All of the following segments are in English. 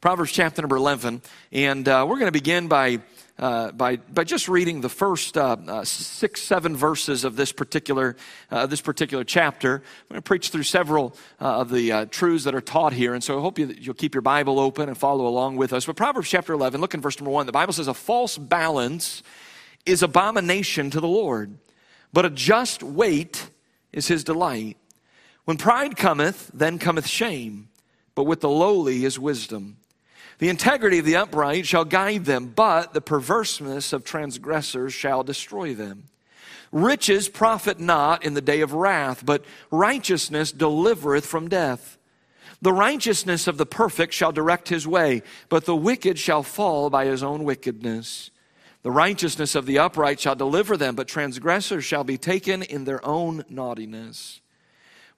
Proverbs chapter number 11. And uh, we're going to begin by, uh, by, by just reading the first uh, uh six, seven verses of this particular, uh, this particular chapter. I'm going to preach through several uh, of the truths that are taught here. And so I hope you, you'll keep your Bible open and follow along with us. But Proverbs chapter 11, look in verse number 1. The Bible says, A false balance is abomination to the Lord, but a just weight is his delight. When pride cometh, then cometh shame, but with the lowly is wisdom. The integrity of the upright shall guide them, but the perverseness of transgressors shall destroy them. Riches profit not in the day of wrath, but righteousness delivereth from death. The righteousness of the perfect shall direct his way, but the wicked shall fall by his own wickedness. The righteousness of the upright shall deliver them, but transgressors shall be taken in their own naughtiness.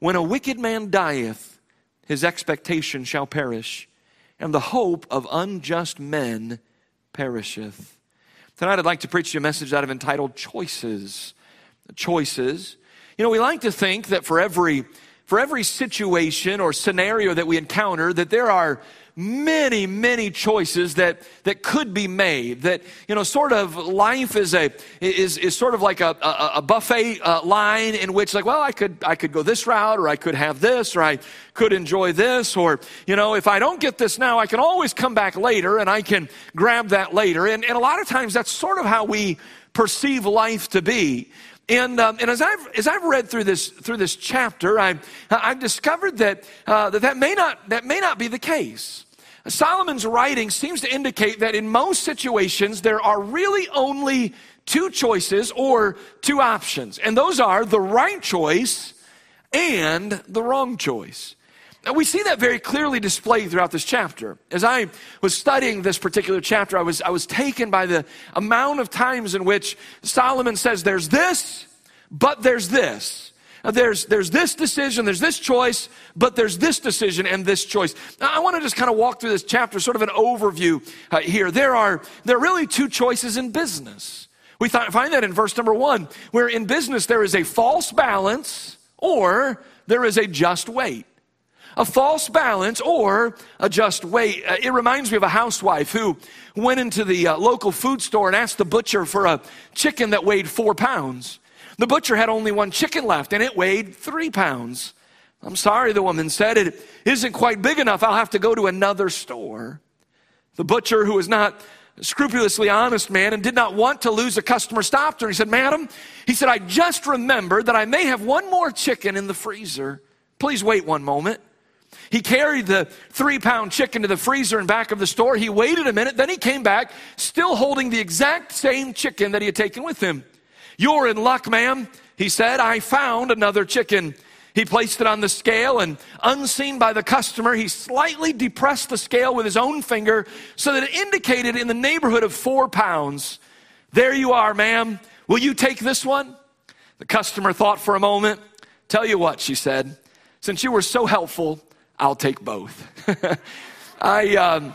When a wicked man dieth, his expectation shall perish and the hope of unjust men perisheth. Tonight I'd like to preach you a message that I've entitled Choices. Choices. You know, we like to think that for every for every situation or scenario that we encounter that there are many, many choices that, that could be made. That, you know, sort of life is a, is, is sort of like a, a, a buffet uh, line in which like, well, I could, I could go this route or I could have this or I could enjoy this or, you know, if I don't get this now, I can always come back later and I can grab that later. And, and a lot of times that's sort of how we perceive life to be. And, um, and as, I've, as I've read through this, through this chapter, I, I've discovered that, uh, that, that, may not, that may not be the case. Solomon's writing seems to indicate that in most situations, there are really only two choices or two options, and those are the right choice and the wrong choice. Now, we see that very clearly displayed throughout this chapter. As I was studying this particular chapter, I was, I was taken by the amount of times in which Solomon says, There's this, but there's this. There's, there's this decision, there's this choice, but there's this decision and this choice. Now, I want to just kind of walk through this chapter, sort of an overview uh, here. There are, there are really two choices in business. We th- find that in verse number one, where in business there is a false balance or there is a just weight a false balance or a just weight. Uh, it reminds me of a housewife who went into the uh, local food store and asked the butcher for a chicken that weighed four pounds. The butcher had only one chicken left and it weighed three pounds. I'm sorry, the woman said, it isn't quite big enough. I'll have to go to another store. The butcher, who was not scrupulously honest man and did not want to lose a customer, stopped her. He said, Madam, he said, I just remembered that I may have one more chicken in the freezer. Please wait one moment. He carried the three pound chicken to the freezer in back of the store. He waited a minute, then he came back, still holding the exact same chicken that he had taken with him. You're in luck, ma'am. He said, I found another chicken. He placed it on the scale and unseen by the customer, he slightly depressed the scale with his own finger so that it indicated in the neighborhood of four pounds. There you are, ma'am. Will you take this one? The customer thought for a moment. Tell you what, she said, since you were so helpful, I'll take both. I, um,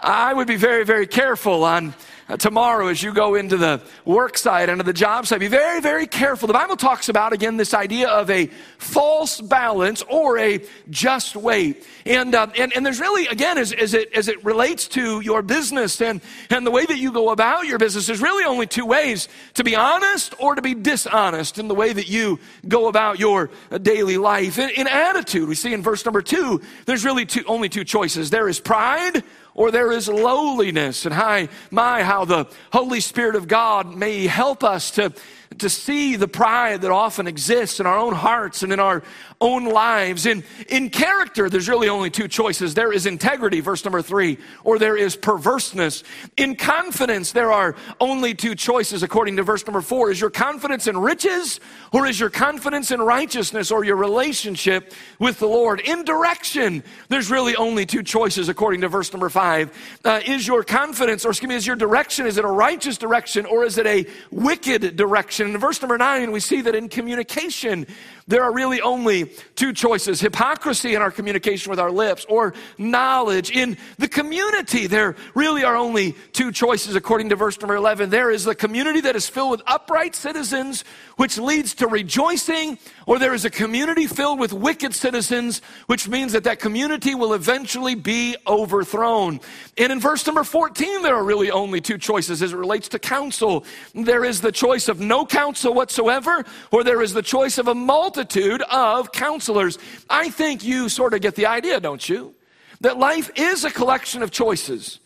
I would be very, very careful on tomorrow as you go into the work site, into the job site. Be very, very careful. The Bible talks about, again, this idea of a false balance or a just weight. And, uh, and, and there's really, again, as, as, it, as it relates to your business and, and the way that you go about your business, there's really only two ways to be honest or to be dishonest in the way that you go about your uh, daily life. In, in attitude, we see in verse number two, there's really two, only two choices there is pride or there is lowliness. And hi, my, how the Holy Spirit of God may help us to to see the pride that often exists in our own hearts and in our own lives. In, in character, there's really only two choices there is integrity, verse number three, or there is perverseness. In confidence, there are only two choices, according to verse number four. Is your confidence in riches, or is your confidence in righteousness, or your relationship with the Lord? In direction, there's really only two choices, according to verse number five. Uh, is your confidence, or excuse me, is your direction? direction, is it a righteous direction or is it a wicked direction? In verse number nine, we see that in communication, there are really only two choices hypocrisy in our communication with our lips or knowledge. In the community, there really are only two choices according to verse number 11. There is the community that is filled with upright citizens, which leads to rejoicing, or there is a community filled with wicked citizens, which means that that community will eventually be overthrown. And in verse number 14, there are really only two choices as it relates to counsel. There is the choice of no counsel whatsoever, or there is the choice of a multitude multitude of counselors. I think you sort of get the idea, don't you? That life is a collection of choices.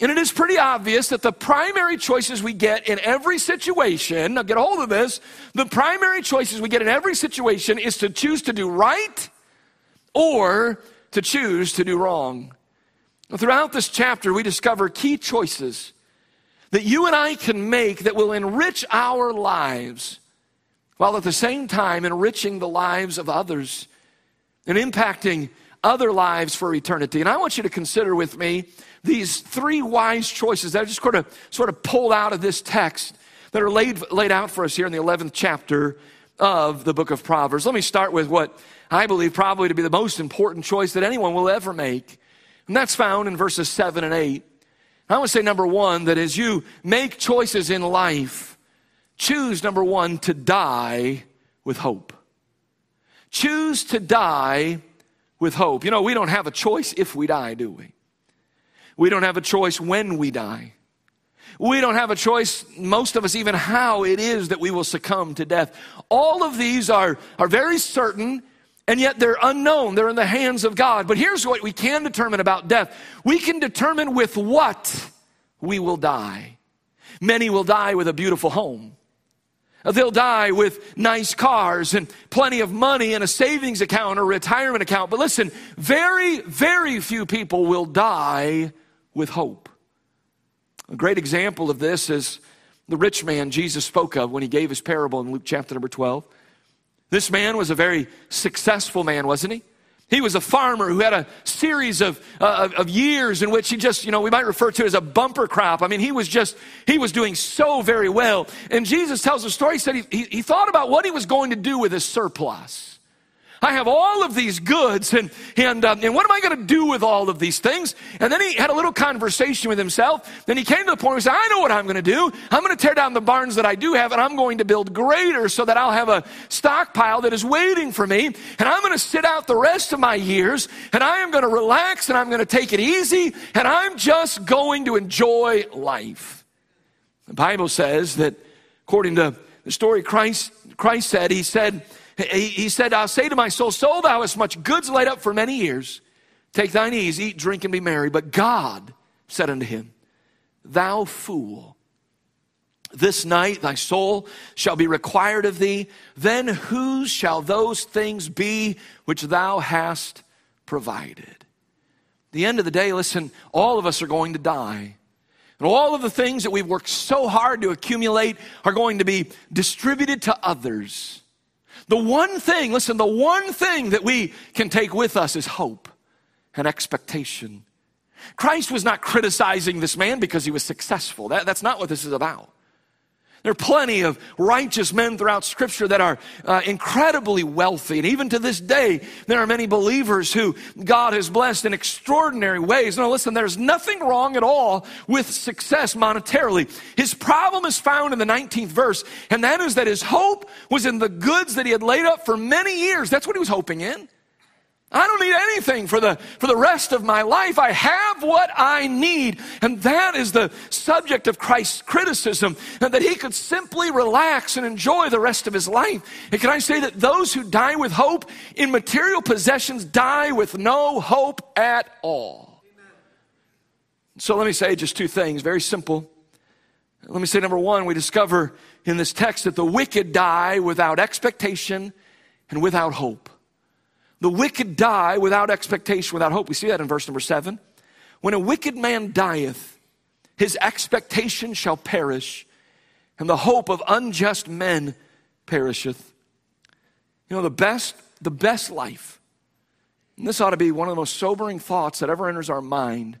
And it is pretty obvious that the primary choices we get in every situation, now get a hold of this, the primary choices we get in every situation is to choose to do right or to choose to do wrong. Throughout this chapter, we discover key choices that you and I can make that will enrich our lives while at the same time enriching the lives of others and impacting other lives for eternity. And I want you to consider with me these three wise choices that I just sort of, sort of pulled out of this text that are laid, laid out for us here in the 11th chapter of the book of Proverbs. Let me start with what I believe probably to be the most important choice that anyone will ever make. And that's found in verses 7 and 8. I want to say, number one, that as you make choices in life, Choose, number one, to die with hope. Choose to die with hope. You know, we don't have a choice if we die, do we? We don't have a choice when we die. We don't have a choice, most of us, even how it is that we will succumb to death. All of these are, are very certain, and yet they're unknown. They're in the hands of God. But here's what we can determine about death we can determine with what we will die. Many will die with a beautiful home. They'll die with nice cars and plenty of money in a savings account or retirement account. But listen, very, very few people will die with hope. A great example of this is the rich man Jesus spoke of when he gave his parable in Luke chapter number 12. This man was a very successful man, wasn't he? He was a farmer who had a series of, uh, of years in which he just, you know, we might refer to as a bumper crop. I mean, he was just, he was doing so very well. And Jesus tells a story, he said he, he, he thought about what he was going to do with his surplus. I have all of these goods, and, and, um, and what am I going to do with all of these things? And then he had a little conversation with himself. Then he came to the point where he said, I know what I'm going to do. I'm going to tear down the barns that I do have, and I'm going to build greater so that I'll have a stockpile that is waiting for me. And I'm going to sit out the rest of my years, and I am going to relax, and I'm going to take it easy, and I'm just going to enjoy life. The Bible says that, according to the story Christ, Christ said, He said, he, he said, I'll say to my soul, Soul, thou hast much goods laid up for many years. Take thine ease, eat, drink, and be merry. But God said unto him, Thou fool, this night thy soul shall be required of thee. Then whose shall those things be which thou hast provided? The end of the day, listen, all of us are going to die. And all of the things that we've worked so hard to accumulate are going to be distributed to others. The one thing, listen, the one thing that we can take with us is hope and expectation. Christ was not criticizing this man because he was successful. That, that's not what this is about. There are plenty of righteous men throughout Scripture that are uh, incredibly wealthy. And even to this day, there are many believers who God has blessed in extraordinary ways. Now, listen, there's nothing wrong at all with success monetarily. His problem is found in the 19th verse, and that is that his hope was in the goods that he had laid up for many years. That's what he was hoping in. I don't need anything for the, for the rest of my life. I have what I need. And that is the subject of Christ's criticism, and that he could simply relax and enjoy the rest of his life. And can I say that those who die with hope in material possessions die with no hope at all? So let me say just two things, very simple. Let me say number one, we discover in this text that the wicked die without expectation and without hope. The wicked die without expectation, without hope. We see that in verse number seven. When a wicked man dieth, his expectation shall perish, and the hope of unjust men perisheth. You know, the best, the best life, and this ought to be one of the most sobering thoughts that ever enters our mind,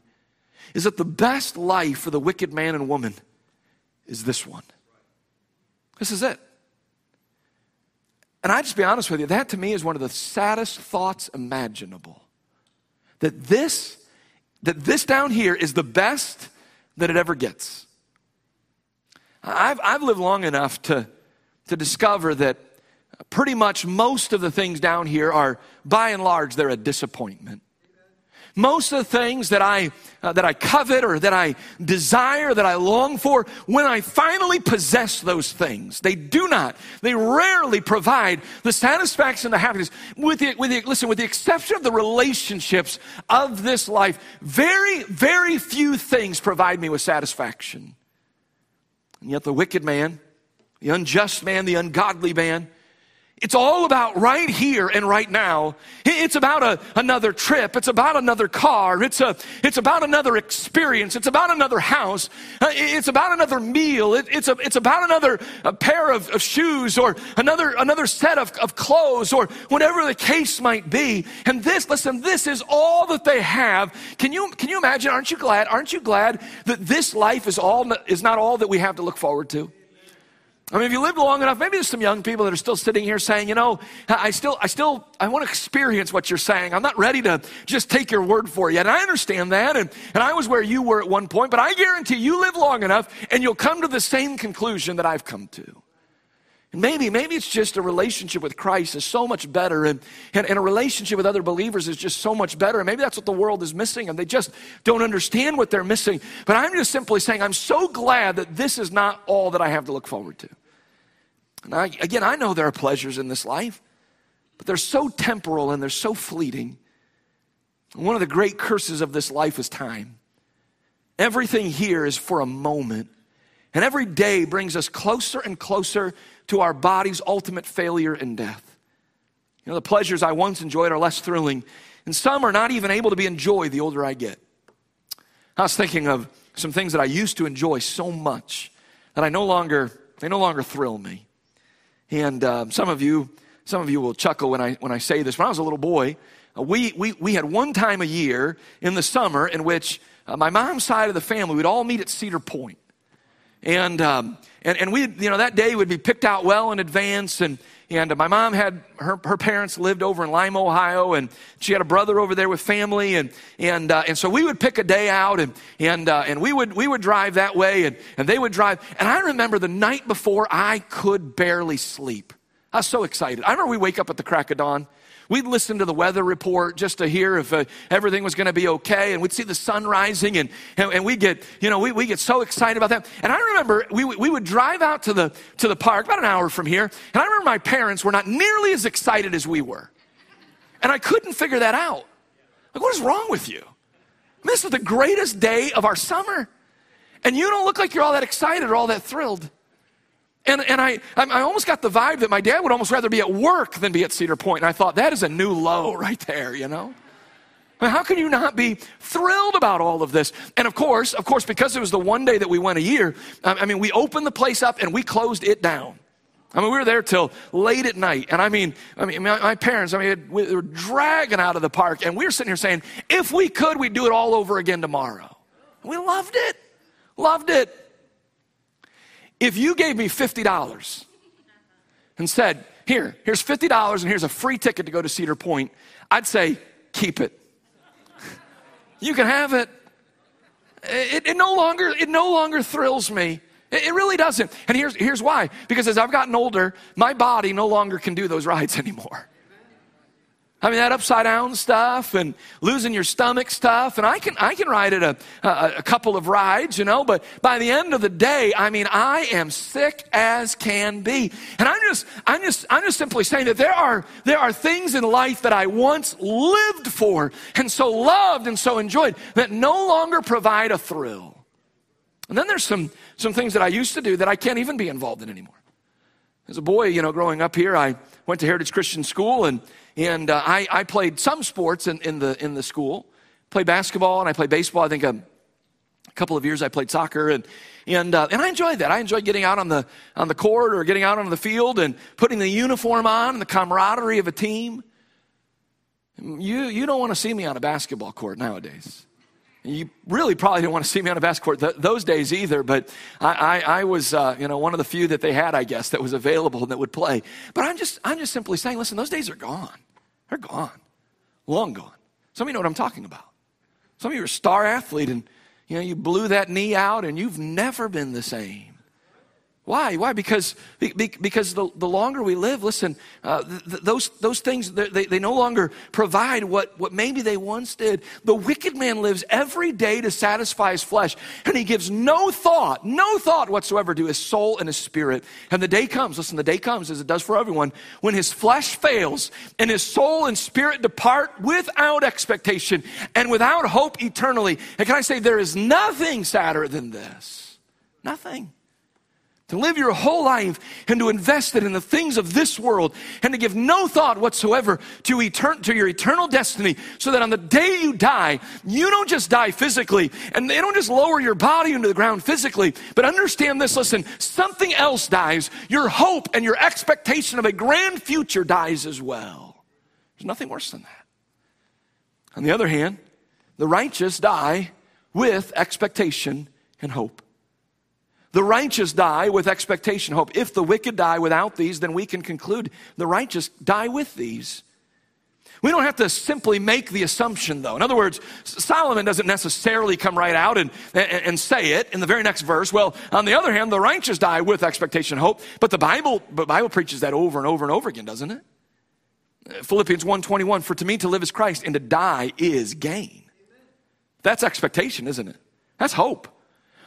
is that the best life for the wicked man and woman is this one. This is it. And I just be honest with you, that to me is one of the saddest thoughts imaginable. That this, that this down here is the best that it ever gets. I've, I've lived long enough to, to discover that pretty much most of the things down here are, by and large, they're a disappointment. Most of the things that I, uh, that I covet or that I desire, that I long for, when I finally possess those things, they do not, they rarely provide the satisfaction, the happiness. With the, with the, listen, with the exception of the relationships of this life, very, very few things provide me with satisfaction. And yet the wicked man, the unjust man, the ungodly man, it's all about right here and right now. It's about a, another trip. It's about another car. It's, a, it's about another experience. It's about another house. Uh, it's about another meal. It, it's, a, it's about another pair of, of, shoes or another, another set of, of clothes or whatever the case might be. And this, listen, this is all that they have. Can you, can you imagine? Aren't you glad? Aren't you glad that this life is, all, is not all that we have to look forward to? I mean, if you live long enough, maybe there's some young people that are still sitting here saying, you know, I still, I still, I want to experience what you're saying. I'm not ready to just take your word for it yet. And I understand that. And, and I was where you were at one point, but I guarantee you live long enough and you'll come to the same conclusion that I've come to. And maybe, maybe it's just a relationship with Christ is so much better, and, and, and, a relationship with other believers is just so much better. And maybe that's what the world is missing, and they just don't understand what they're missing. But I'm just simply saying, I'm so glad that this is not all that I have to look forward to. And I, again, I know there are pleasures in this life, but they're so temporal and they're so fleeting. One of the great curses of this life is time. Everything here is for a moment. And every day brings us closer and closer to our body's ultimate failure and death. You know, the pleasures I once enjoyed are less thrilling, and some are not even able to be enjoyed the older I get. I was thinking of some things that I used to enjoy so much that I no longer, they no longer thrill me. And um, some of you, some of you will chuckle when I, when I say this. When I was a little boy, uh, we, we, we had one time a year in the summer in which uh, my mom's side of the family would all meet at Cedar Point. And, um, and, and we, you know, that day would be picked out well in advance. And, and my mom had, her, her parents lived over in Lima, Ohio, and she had a brother over there with family. And, and, uh, and so we would pick a day out and, and, uh, and we, would, we would drive that way and, and they would drive. And I remember the night before I could barely sleep. I was so excited. I remember we wake up at the crack of dawn We'd listen to the weather report just to hear if uh, everything was going to be okay. And we'd see the sun rising and, and, and we get, you know, we, we get so excited about that. And I remember we, we would drive out to the, to the park about an hour from here. And I remember my parents were not nearly as excited as we were. And I couldn't figure that out. Like, what is wrong with you? This is the greatest day of our summer. And you don't look like you're all that excited or all that thrilled. And, and I, I almost got the vibe that my dad would almost rather be at work than be at Cedar Point. And I thought, that is a new low right there, you know? I mean, how can you not be thrilled about all of this? And of course, of course, because it was the one day that we went a year, I mean, we opened the place up and we closed it down. I mean, we were there till late at night. And I mean, I mean, my, my parents, I mean, we were dragging out of the park. And we were sitting here saying, if we could, we'd do it all over again tomorrow. We loved it. Loved it. If you gave me $50 and said, here, here's $50 and here's a free ticket to go to Cedar Point, I'd say, keep it. you can have it. It, it, no longer, it no longer thrills me. It, it really doesn't. And here's, here's why. Because as I've gotten older, my body no longer can do those rides anymore. I mean, that upside down stuff and losing your stomach stuff. And I can, I can ride it a, a, a, couple of rides, you know, but by the end of the day, I mean, I am sick as can be. And I'm just, I'm just, I'm just simply saying that there are, there are things in life that I once lived for and so loved and so enjoyed that no longer provide a thrill. And then there's some, some things that I used to do that I can't even be involved in anymore. As a boy, you know, growing up here, I went to Heritage Christian School and and uh, I, I, played some sports in, in, the, in the school. Played basketball and I played baseball. I think a, a couple of years I played soccer. And, and, uh, and I enjoyed that. I enjoyed getting out on the, on the court or getting out on the field and putting the uniform on and the camaraderie of a team. You, you don't want to see me on a basketball court nowadays. You really probably didn't want to see me on a basketball court th- those days either, but I, I, I was, uh, you know, one of the few that they had, I guess, that was available and that would play. But I'm just, I'm just simply saying, listen, those days are gone. They're gone, long gone. Some of you know what I'm talking about. Some of you are a star athlete and, you know, you blew that knee out and you've never been the same. Why? Why? Because, because the, the longer we live, listen, uh, th- those, those things, they, they no longer provide what, what maybe they once did. The wicked man lives every day to satisfy his flesh, and he gives no thought, no thought whatsoever to his soul and his spirit. And the day comes, listen, the day comes, as it does for everyone, when his flesh fails and his soul and spirit depart without expectation and without hope eternally. And can I say, there is nothing sadder than this? Nothing to live your whole life and to invest it in the things of this world and to give no thought whatsoever to, etern- to your eternal destiny so that on the day you die, you don't just die physically and they don't just lower your body into the ground physically, but understand this listen, something else dies. Your hope and your expectation of a grand future dies as well. There's nothing worse than that. On the other hand, the righteous die with expectation and hope. The righteous die with expectation, hope. If the wicked die without these, then we can conclude the righteous die with these. We don't have to simply make the assumption, though. In other words, Solomon doesn't necessarily come right out and, and, and, say it in the very next verse. Well, on the other hand, the righteous die with expectation, hope. But the Bible, the Bible preaches that over and over and over again, doesn't it? Philippians 1.21, for to me to live is Christ and to die is gain. That's expectation, isn't it? That's hope.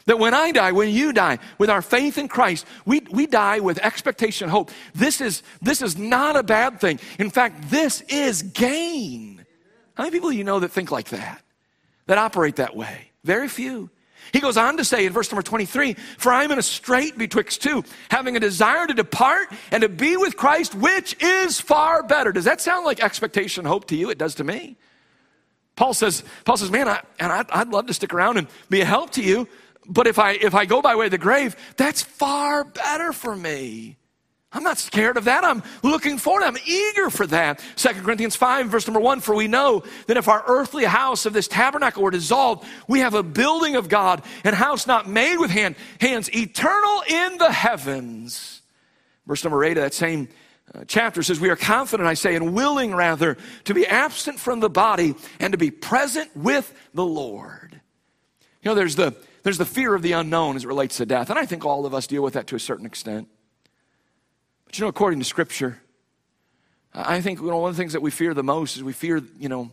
That when I die, when you die, with our faith in Christ, we, we die with expectation hope. This is, this is not a bad thing. In fact, this is gain. How many people you know that think like that? That operate that way? Very few. He goes on to say in verse number 23 For I am in a strait betwixt two, having a desire to depart and to be with Christ, which is far better. Does that sound like expectation hope to you? It does to me. Paul says, Paul says, man, I, and I'd, I'd love to stick around and be a help to you, but if I if I go by way of the grave, that's far better for me. I'm not scared of that. I'm looking forward. I'm eager for that. Second Corinthians 5, verse number 1 For we know that if our earthly house of this tabernacle were dissolved, we have a building of God, and house not made with hand, hands, eternal in the heavens. Verse number 8 of that same uh, chapter says, We are confident, I say, and willing rather to be absent from the body and to be present with the Lord. You know, there's the there's the fear of the unknown as it relates to death. And I think all of us deal with that to a certain extent. But you know, according to Scripture, I think you know, one of the things that we fear the most is we fear, you know,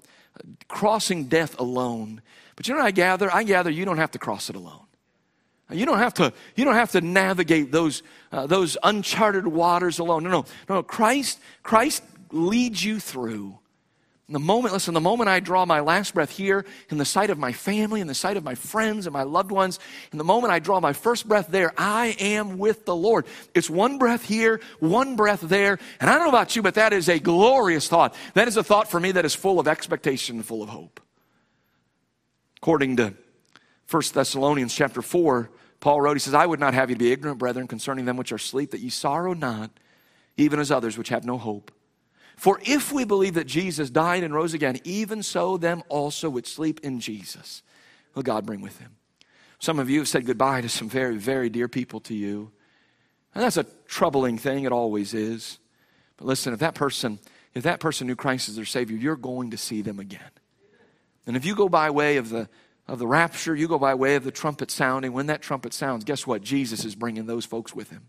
crossing death alone. But you know I gather? I gather you don't have to cross it alone. You don't have to, you don't have to navigate those, uh, those uncharted waters alone. No, no, no. Christ, Christ leads you through. The moment, listen, the moment I draw my last breath here, in the sight of my family, in the sight of my friends and my loved ones, in the moment I draw my first breath there, I am with the Lord. It's one breath here, one breath there. And I don't know about you, but that is a glorious thought. That is a thought for me that is full of expectation and full of hope. According to 1 Thessalonians chapter 4, Paul wrote, he says, I would not have you be ignorant, brethren, concerning them which are asleep, that ye sorrow not, even as others which have no hope. For if we believe that Jesus died and rose again, even so them also which sleep in Jesus will God bring with him. Some of you have said goodbye to some very, very dear people to you. And that's a troubling thing, it always is. But listen, if that person, if that person knew Christ as their Savior, you're going to see them again. And if you go by way of the of the rapture, you go by way of the trumpet sounding. When that trumpet sounds, guess what? Jesus is bringing those folks with him.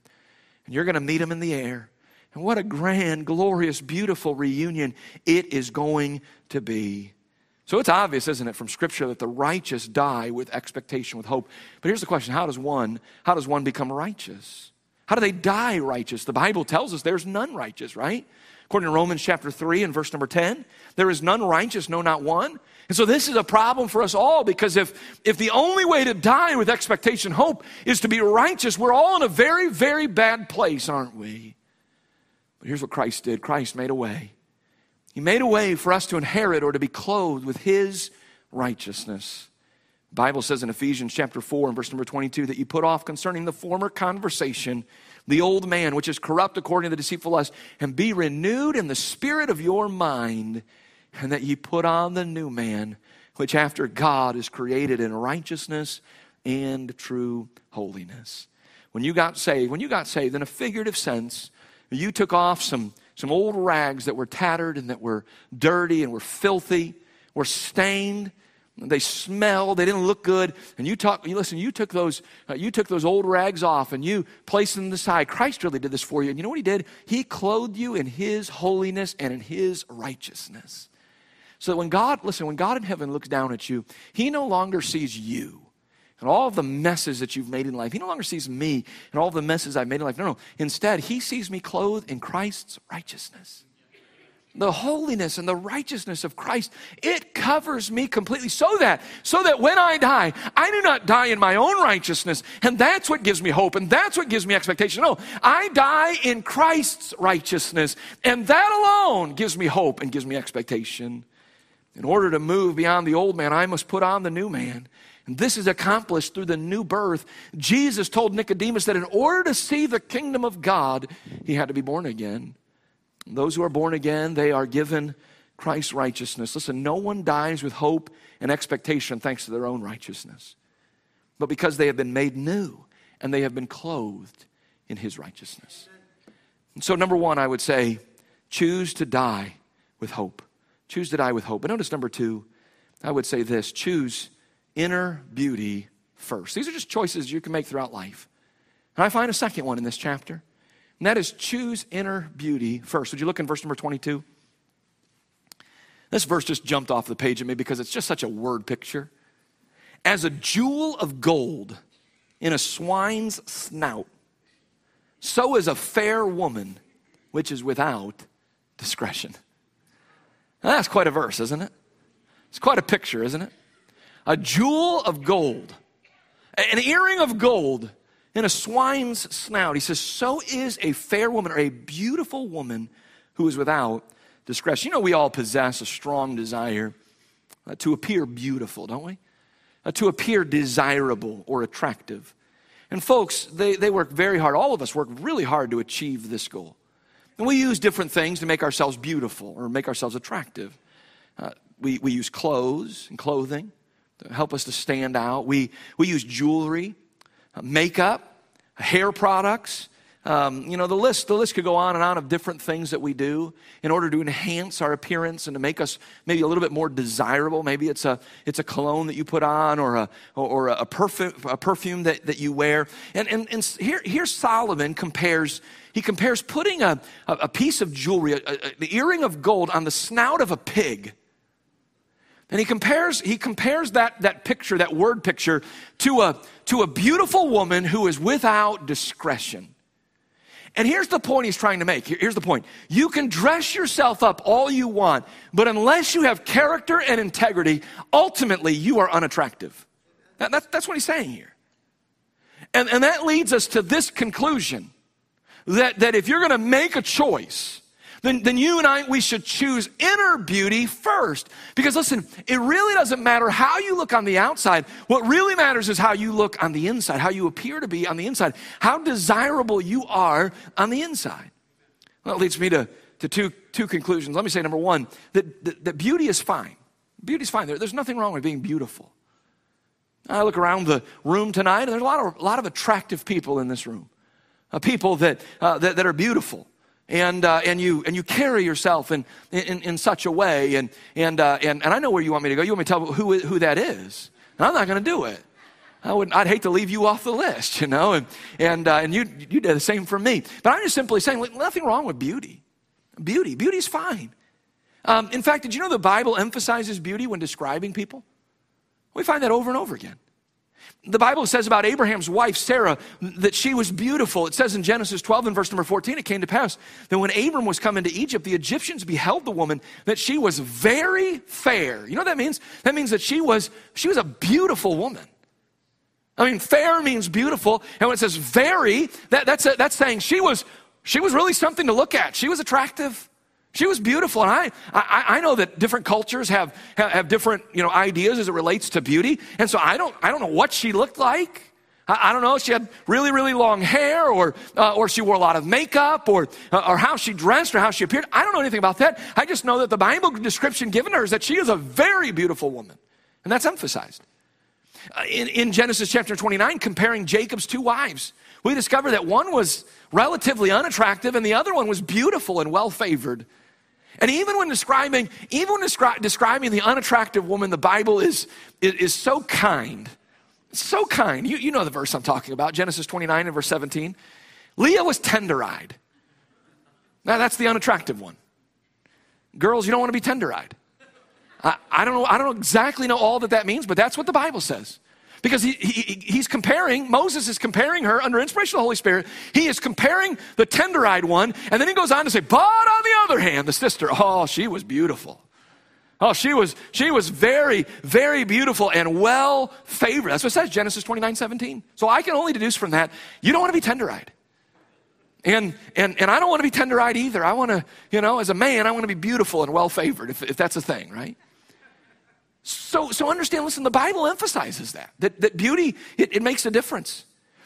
And you're going to meet them in the air. And what a grand, glorious, beautiful reunion it is going to be. So it's obvious, isn't it, from Scripture that the righteous die with expectation, with hope. But here's the question how does one, how does one become righteous? How do they die righteous? The Bible tells us there's none righteous, right? According to Romans chapter 3 and verse number 10, there is none righteous, no, not one. And so this is a problem for us all because if, if the only way to die with expectation, hope, is to be righteous, we're all in a very, very bad place, aren't we? But here's what Christ did Christ made a way. He made a way for us to inherit or to be clothed with His righteousness. The Bible says in Ephesians chapter 4 and verse number 22 that you put off concerning the former conversation the old man which is corrupt according to the deceitful lust and be renewed in the spirit of your mind and that ye put on the new man which after God is created in righteousness and true holiness. When you got saved, when you got saved in a figurative sense, you took off some, some old rags that were tattered and that were dirty and were filthy, were stained, they smelled. They didn't look good. And you talk. You listen. You took those. Uh, you took those old rags off and you placed them aside. Christ really did this for you. And you know what He did? He clothed you in His holiness and in His righteousness. So when God, listen, when God in heaven looks down at you, He no longer sees you and all the messes that you've made in life. He no longer sees me and all the messes I've made in life. No, no. Instead, He sees me clothed in Christ's righteousness the holiness and the righteousness of Christ, it covers me completely so that, so that when I die, I do not die in my own righteousness. And that's what gives me hope and that's what gives me expectation. No, I die in Christ's righteousness. And that alone gives me hope and gives me expectation. In order to move beyond the old man, I must put on the new man. This is accomplished through the new birth. Jesus told Nicodemus that in order to see the kingdom of God, he had to be born again. Those who are born again, they are given Christ's righteousness. Listen, no one dies with hope and expectation thanks to their own righteousness, but because they have been made new and they have been clothed in his righteousness. And so, number one, I would say, choose to die with hope. Choose to die with hope. But notice number two, I would say this choose inner beauty first. These are just choices you can make throughout life. And I find a second one in this chapter. And that is choose inner beauty first. Would you look in verse number 22? This verse just jumped off the page at me because it's just such a word picture. As a jewel of gold in a swine's snout, so is a fair woman which is without discretion. Now that's quite a verse, isn't it? It's quite a picture, isn't it? A jewel of gold, an earring of gold in a swine's snout. He says, So is a fair woman or a beautiful woman who is without discretion. You know, we all possess a strong desire uh, to appear beautiful, don't we? Uh, to appear desirable or attractive. And folks, they, they work very hard. All of us work really hard to achieve this goal. And we use different things to make ourselves beautiful or make ourselves attractive. Uh, we, we use clothes and clothing help us to stand out. We, we use jewelry, uh, makeup, hair products. Um, you know, the list, the list could go on and on of different things that we do in order to enhance our appearance and to make us maybe a little bit more desirable. Maybe it's a, it's a cologne that you put on or a, or a, perfume, a perfume that, that you wear. And, and, and here, here Solomon compares, he compares putting a, a piece of jewelry, a, a, the earring of gold on the snout of a pig. And he compares, he compares that, that picture, that word picture, to a, to a beautiful woman who is without discretion. And here's the point he's trying to make. Here's the point. You can dress yourself up all you want, but unless you have character and integrity, ultimately you are unattractive. That, that's, that's what he's saying here. And, and that leads us to this conclusion that, that if you're going to make a choice, then, then you and I, we should choose inner beauty first. Because listen, it really doesn't matter how you look on the outside. What really matters is how you look on the inside, how you appear to be on the inside, how desirable you are on the inside. Well, that leads me to, to two, two conclusions. Let me say number one, that, that, that beauty is fine. Beauty is fine. There, there's nothing wrong with being beautiful. I look around the room tonight, and there's a lot of, a lot of attractive people in this room. Uh, people that, uh, that, that are beautiful and, uh, and, you, and you carry yourself in, in, in such a way. And, and, uh, and, and I know where you want me to go. You want me to tell who, who that is. And I'm not going to do it. I would, I'd hate to leave you off the list, you know, and, and, uh, and you, you did the same for me. But I'm just simply saying, nothing wrong with beauty. Beauty, beauty's fine. Um, in fact, did you know the Bible emphasizes beauty when describing people? We find that over and over again. The Bible says about Abraham's wife, Sarah, that she was beautiful. It says in Genesis 12 and verse number 14, it came to pass that when Abram was coming to Egypt, the Egyptians beheld the woman, that she was very fair. You know what that means? That means that she was, she was a beautiful woman. I mean, fair means beautiful. And when it says very, that, that's, a, that's saying she was, she was really something to look at. She was attractive. She was beautiful, and I, I, I, know that different cultures have, have different you know, ideas as it relates to beauty. And so I don't, I don't know what she looked like. I, I don't know she had really, really long hair or, uh, or she wore a lot of makeup or, uh, or how she dressed or how she appeared. I don't know anything about that. I just know that the Bible description given her is that she is a very beautiful woman. And that's emphasized. Uh, in, in Genesis chapter 29, comparing Jacob's two wives, we discover that one was relatively unattractive and the other one was beautiful and well favored. And even when describing, even when descri- describing the unattractive woman, the Bible is, is, is so kind. So kind. You, you know the verse I'm talking about, Genesis 29 and verse 17. Leah was tender eyed. Now, that's the unattractive one. Girls, you don't want to be tender eyed. I, I, don't know, I don't exactly know all that that means, but that's what the Bible says. Because he, he, he's comparing, Moses is comparing her under inspiration of the Holy Spirit. He is comparing the tender eyed one, and then he goes on to say, but on the other hand, the sister, oh, she was beautiful. Oh, she was, she was very, very beautiful and well favored. That's what it says, Genesis 29 17. So I can only deduce from that, you don't want to be tender eyed. And, and, and I don't want to be tender eyed either. I want to, you know, as a man, I want to be beautiful and well favored, if, if that's a thing, right? So, so understand, listen, the Bible emphasizes that, that, that beauty, it, it makes a difference.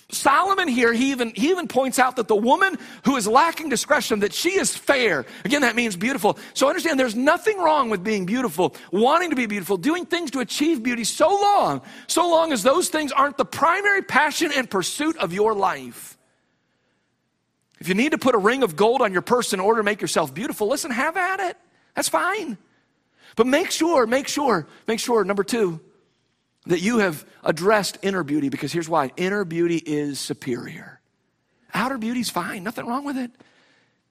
Solomon here, he even, he even points out that the woman who is lacking discretion, that she is fair. Again, that means beautiful. So understand there's nothing wrong with being beautiful, wanting to be beautiful, doing things to achieve beauty so long, so long as those things aren't the primary passion and pursuit of your life. If you need to put a ring of gold on your purse in order to make yourself beautiful, listen, have at it. That's fine. But make sure, make sure, make sure, number two, that you have addressed inner beauty because here's why inner beauty is superior. Outer beauty's fine, nothing wrong with it.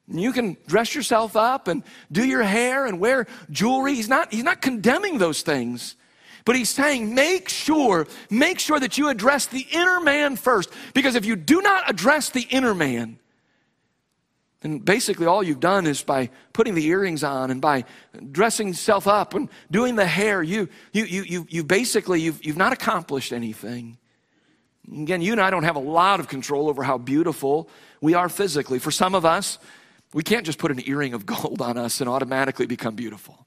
You can dress yourself up and do your hair and wear jewelry. He's not, he's not condemning those things. But he's saying, make sure, make sure that you address the inner man first. Because if you do not address the inner man, and basically, all you've done is by putting the earrings on and by dressing yourself up and doing the hair, you, you, you, you, you basically, you've, you've not accomplished anything. Again, you and I don't have a lot of control over how beautiful we are physically. For some of us, we can't just put an earring of gold on us and automatically become beautiful.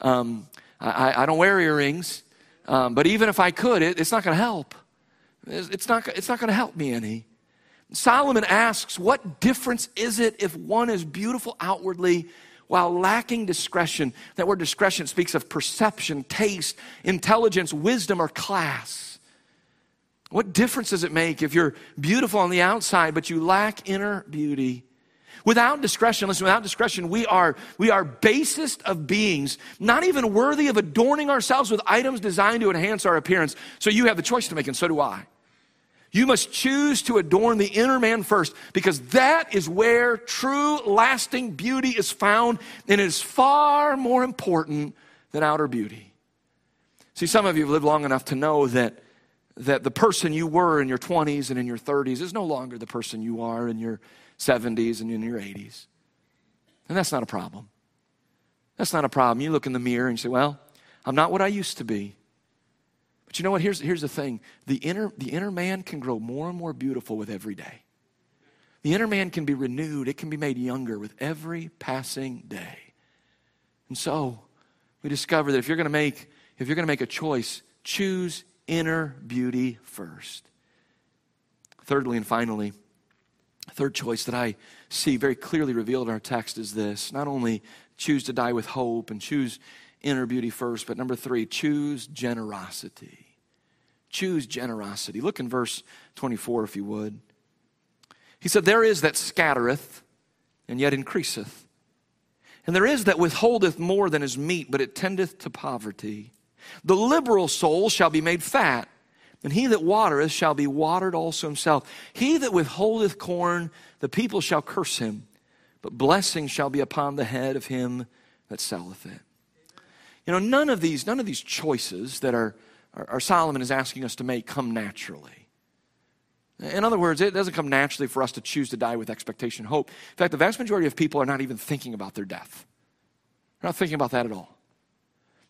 Um, I, I, don't wear earrings, um, but even if I could, it, it's not going to help. It's, not, it's not going to help me any. Solomon asks, What difference is it if one is beautiful outwardly while lacking discretion? That word discretion speaks of perception, taste, intelligence, wisdom, or class. What difference does it make if you're beautiful on the outside but you lack inner beauty? Without discretion, listen, without discretion, we are, we are basest of beings, not even worthy of adorning ourselves with items designed to enhance our appearance. So you have the choice to make, and so do I. You must choose to adorn the inner man first because that is where true lasting beauty is found and it is far more important than outer beauty. See, some of you have lived long enough to know that, that the person you were in your 20s and in your 30s is no longer the person you are in your 70s and in your 80s. And that's not a problem. That's not a problem. You look in the mirror and you say, Well, I'm not what I used to be. But you know what? Here's, here's the thing the inner, the inner man can grow more and more beautiful with every day. The inner man can be renewed, it can be made younger with every passing day. And so we discover that if you're going to make if you're going to make a choice, choose inner beauty first. Thirdly and finally, third choice that I see very clearly revealed in our text is this not only choose to die with hope and choose inner beauty first, but number three, choose generosity choose generosity. Look in verse 24, if you would. He said, There is that scattereth and yet increaseth. And there is that withholdeth more than is meet, but it tendeth to poverty. The liberal soul shall be made fat, and he that watereth shall be watered also himself. He that withholdeth corn, the people shall curse him, but blessing shall be upon the head of him that selleth it. You know, none of these, none of these choices that are or, Solomon is asking us to make come naturally. In other words, it doesn't come naturally for us to choose to die with expectation, hope. In fact, the vast majority of people are not even thinking about their death. They're not thinking about that at all.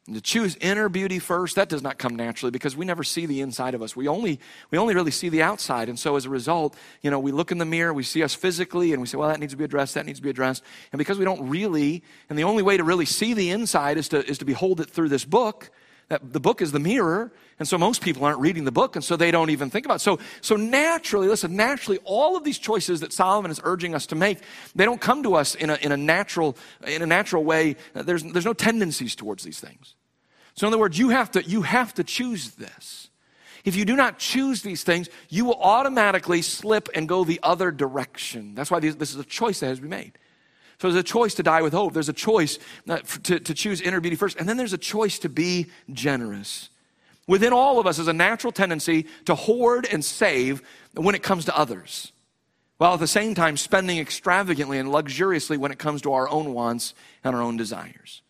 And to choose inner beauty first, that does not come naturally because we never see the inside of us. We only, we only really see the outside. And so as a result, you know, we look in the mirror, we see us physically, and we say, well, that needs to be addressed, that needs to be addressed. And because we don't really, and the only way to really see the inside is to, is to behold it through this book, that the book is the mirror, and so most people aren't reading the book, and so they don't even think about it. So, so naturally, listen, naturally, all of these choices that Solomon is urging us to make, they don't come to us in a, in a natural, in a natural way. There's, there's no tendencies towards these things. So, in other words, you have to, you have to choose this. If you do not choose these things, you will automatically slip and go the other direction. That's why this is a choice that has to be made. So there's a choice to die with hope. There's a choice uh, to, to choose inner beauty first. And then there's a choice to be generous. Within all of us is a natural tendency to hoard and save when it comes to others, while at the same time spending extravagantly and luxuriously when it comes to our own wants and our own desires.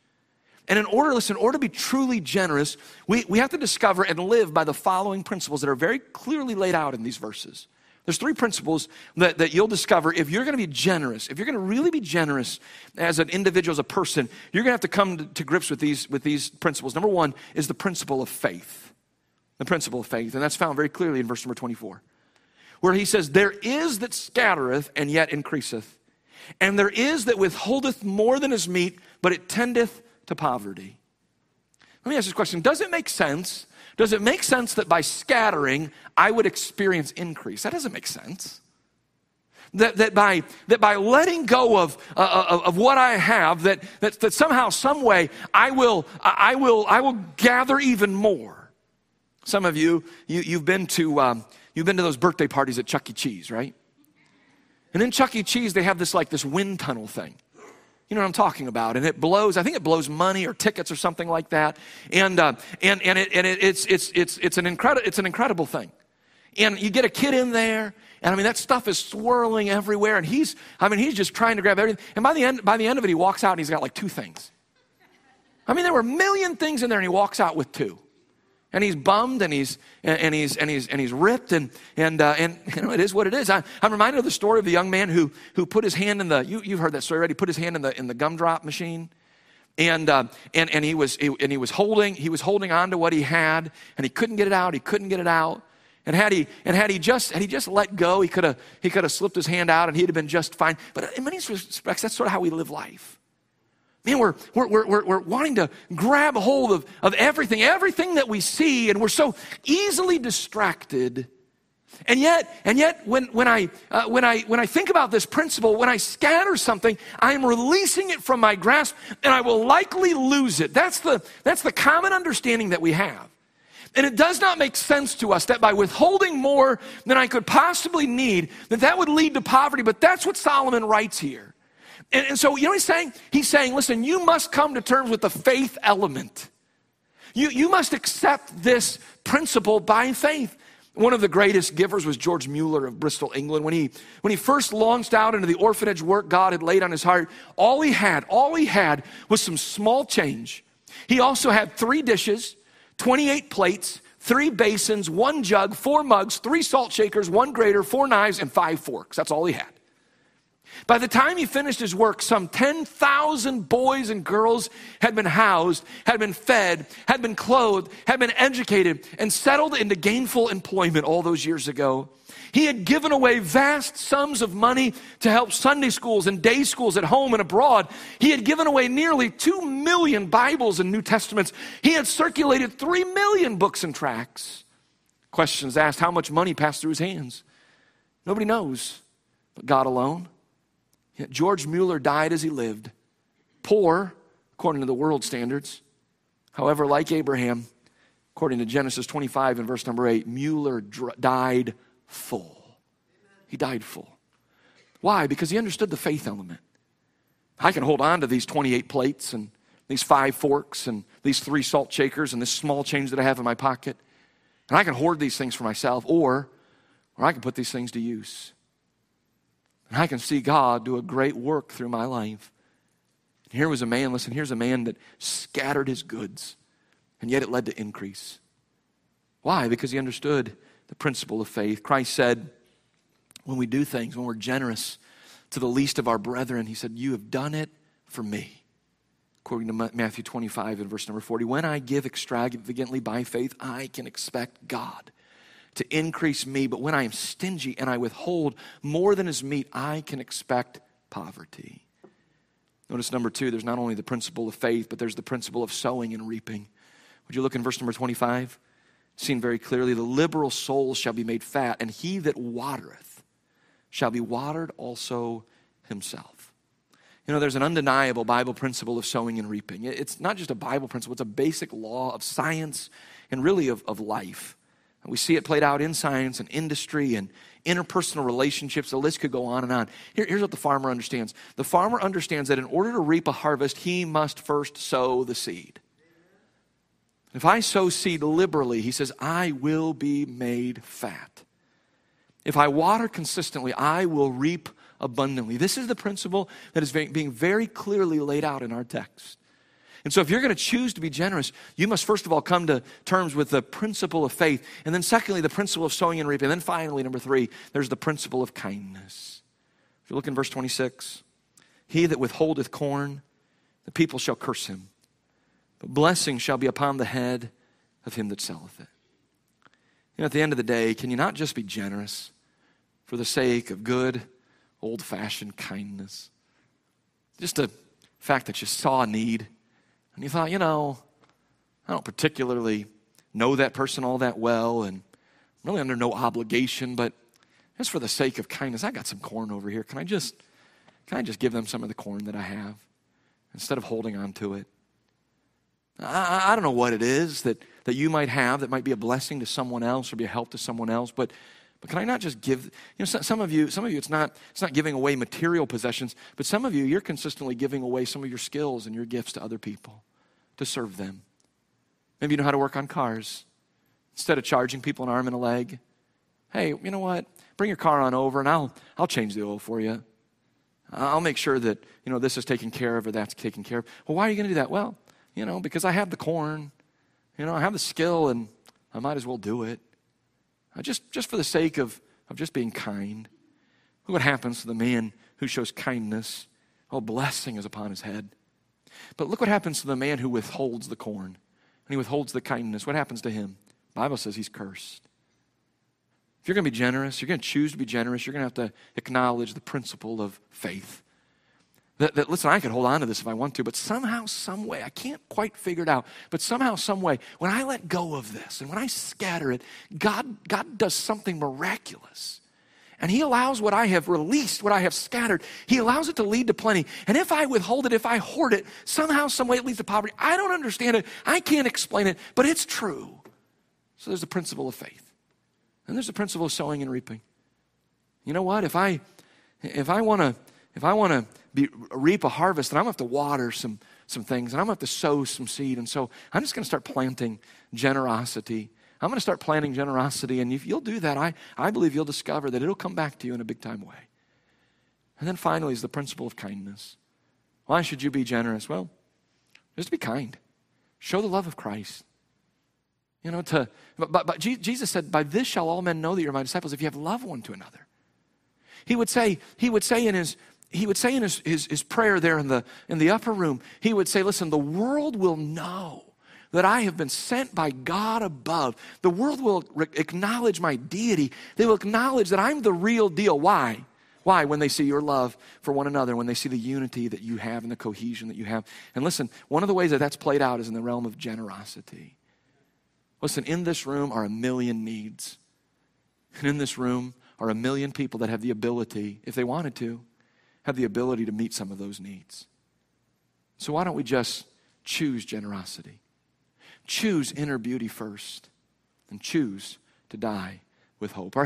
And in order, listen, in order to be truly generous, we, we have to discover and live by the following principles that are very clearly laid out in these verses. There's three principles that, that you'll discover if you're going to be generous, if you're going to really be generous as an individual, as a person, you're going to have to come to, to grips with these, with these principles. Number one is the principle of faith. The principle of faith. And that's found very clearly in verse number 24, where he says, There is that scattereth and yet increaseth, and there is that withholdeth more than is meet, but it tendeth to poverty. Let me ask this question Does it make sense? Does it make sense that by scattering, I would experience increase? That doesn't make sense. That, that, by, that by letting go of, uh, uh of, of, what I have, that, that, that somehow, some way, I will, I, will, I will gather even more. Some of you, you you've, been to, um, you've been to those birthday parties at Chuck E. Cheese, right? And in Chuck E. Cheese, they have this like this wind tunnel thing. You know what I'm talking about. And it blows, I think it blows money or tickets or something like that. And, uh, and, and, it, and it, it's, it's, it's, it's, an incredible, it's an incredible thing. And you get a kid in there, and I mean, that stuff is swirling everywhere. And he's, I mean, he's just trying to grab everything. And by the end, by the end of it, he walks out and he's got like two things. I mean, there were a million things in there, and he walks out with two and he's bummed and he's and he's and he's and he's ripped and and uh, and you know it is what it is. I, am reminded of the story of the young man who who put his hand in the you, you've heard that story already. Put his hand in the in the gumdrop machine, and uh, and and he was he, and he was holding he was holding on to what he had and he couldn't get it out. He couldn't get it out. And had he and had he just had he just let go, he could have he could have slipped his hand out and he'd have been just fine. But in many respects, that's sort of how we live life. Man, we're, we're, we're, we're, wanting to grab hold of, of everything, everything that we see, and we're so easily distracted. And yet, and yet, when, when, I, uh, when, I, when I think about this principle, when I scatter something, I am releasing it from my grasp, and I will likely lose it. That's the, that's the common understanding that we have. And it does not make sense to us that by withholding more than I could possibly need, that that would lead to poverty. But that's what Solomon writes here. And, and so, you know what he's saying? He's saying, listen, you must come to terms with the faith element. You, you must accept this principle by faith. One of the greatest givers was George Mueller of Bristol, England. When he, when he first launched out into the orphanage work God had laid on his heart, all he had, all he had was some small change. He also had three dishes, 28 plates, three basins, one jug, four mugs, three salt shakers, one grater, four knives, and five forks. That's all he had. By the time he finished his work, some 10,000 boys and girls had been housed, had been fed, had been clothed, had been educated, and settled into gainful employment all those years ago. He had given away vast sums of money to help Sunday schools and day schools at home and abroad. He had given away nearly 2 million Bibles and New Testaments. He had circulated 3 million books and tracts. Questions asked how much money passed through his hands? Nobody knows, but God alone. Yet George Mueller died as he lived, poor, according to the world standards. However, like Abraham, according to Genesis 25 and verse number 8, Mueller dr- died full. He died full. Why? Because he understood the faith element. I can hold on to these 28 plates and these five forks and these three salt shakers and this small change that I have in my pocket. And I can hoard these things for myself, or, or I can put these things to use. And I can see God do a great work through my life. And here was a man, listen, here's a man that scattered his goods, and yet it led to increase. Why? Because he understood the principle of faith. Christ said, when we do things, when we're generous to the least of our brethren, he said, You have done it for me. According to Matthew 25 and verse number 40, when I give extravagantly by faith, I can expect God to increase me, but when I am stingy and I withhold more than is meet, I can expect poverty. Notice number two, there's not only the principle of faith, but there's the principle of sowing and reaping. Would you look in verse number 25? Seen very clearly, the liberal soul shall be made fat, and he that watereth shall be watered also himself. You know, there's an undeniable Bible principle of sowing and reaping. It's not just a Bible principle, it's a basic law of science and really of, of life. And we see it played out in science and industry and interpersonal relationships. The list could go on and on. Here, here's what the farmer understands the farmer understands that in order to reap a harvest, he must first sow the seed. If I sow seed liberally, he says, I will be made fat. If I water consistently, I will reap abundantly. This is the principle that is being very clearly laid out in our text. And so, if you're going to choose to be generous, you must first of all come to terms with the principle of faith. And then, secondly, the principle of sowing and reaping. And then, finally, number three, there's the principle of kindness. If you look in verse 26, he that withholdeth corn, the people shall curse him. But blessing shall be upon the head of him that selleth it. You know, at the end of the day, can you not just be generous for the sake of good, old fashioned kindness? Just the fact that you saw a need and you thought, you know, I don't particularly know that person all that well and I'm really under no obligation, but just for the sake of kindness, I got some corn over here. Can I just can I just give them some of the corn that I have instead of holding on to it? I, I don't know what it is that, that you might have that might be a blessing to someone else or be a help to someone else, but but can I not just give, you know, some of you, some of you, it's not, it's not giving away material possessions, but some of you, you're consistently giving away some of your skills and your gifts to other people to serve them. Maybe you know how to work on cars. Instead of charging people an arm and a leg, hey, you know what? Bring your car on over and I'll, I'll change the oil for you. I'll make sure that, you know, this is taken care of or that's taken care of. Well, why are you going to do that? Well, you know, because I have the corn, you know, I have the skill and I might as well do it. Uh, just, just for the sake of, of just being kind. Look what happens to the man who shows kindness. Oh, blessing is upon his head. But look what happens to the man who withholds the corn and he withholds the kindness. What happens to him? The Bible says he's cursed. If you're going to be generous, you're going to choose to be generous, you're going to have to acknowledge the principle of faith. That, that, listen, I could hold on to this if I want to, but somehow, some way, I can't quite figure it out, but somehow, some way, when I let go of this and when I scatter it, God, God does something miraculous. And He allows what I have released, what I have scattered, He allows it to lead to plenty. And if I withhold it, if I hoard it, somehow, some way, it leads to poverty. I don't understand it. I can't explain it, but it's true. So there's the principle of faith. And there's the principle of sowing and reaping. You know what? If I if I want to if I want to be, reap a harvest, then I'm going to have to water some, some things and I'm going to have to sow some seed. And so I'm just going to start planting generosity. I'm going to start planting generosity. And if you'll do that, I, I believe you'll discover that it'll come back to you in a big time way. And then finally is the principle of kindness. Why should you be generous? Well, just be kind. Show the love of Christ. You know, to, but, but Jesus said, By this shall all men know that you're my disciples if you have love one to another. He would say, he would say in his he would say in his, his, his, prayer there in the, in the upper room, he would say, Listen, the world will know that I have been sent by God above. The world will re- acknowledge my deity. They will acknowledge that I'm the real deal. Why? Why? When they see your love for one another, when they see the unity that you have and the cohesion that you have. And listen, one of the ways that that's played out is in the realm of generosity. Listen, in this room are a million needs. And in this room are a million people that have the ability, if they wanted to, have the ability to meet some of those needs. So why don't we just choose generosity? Choose inner beauty first and choose to die with hope. Our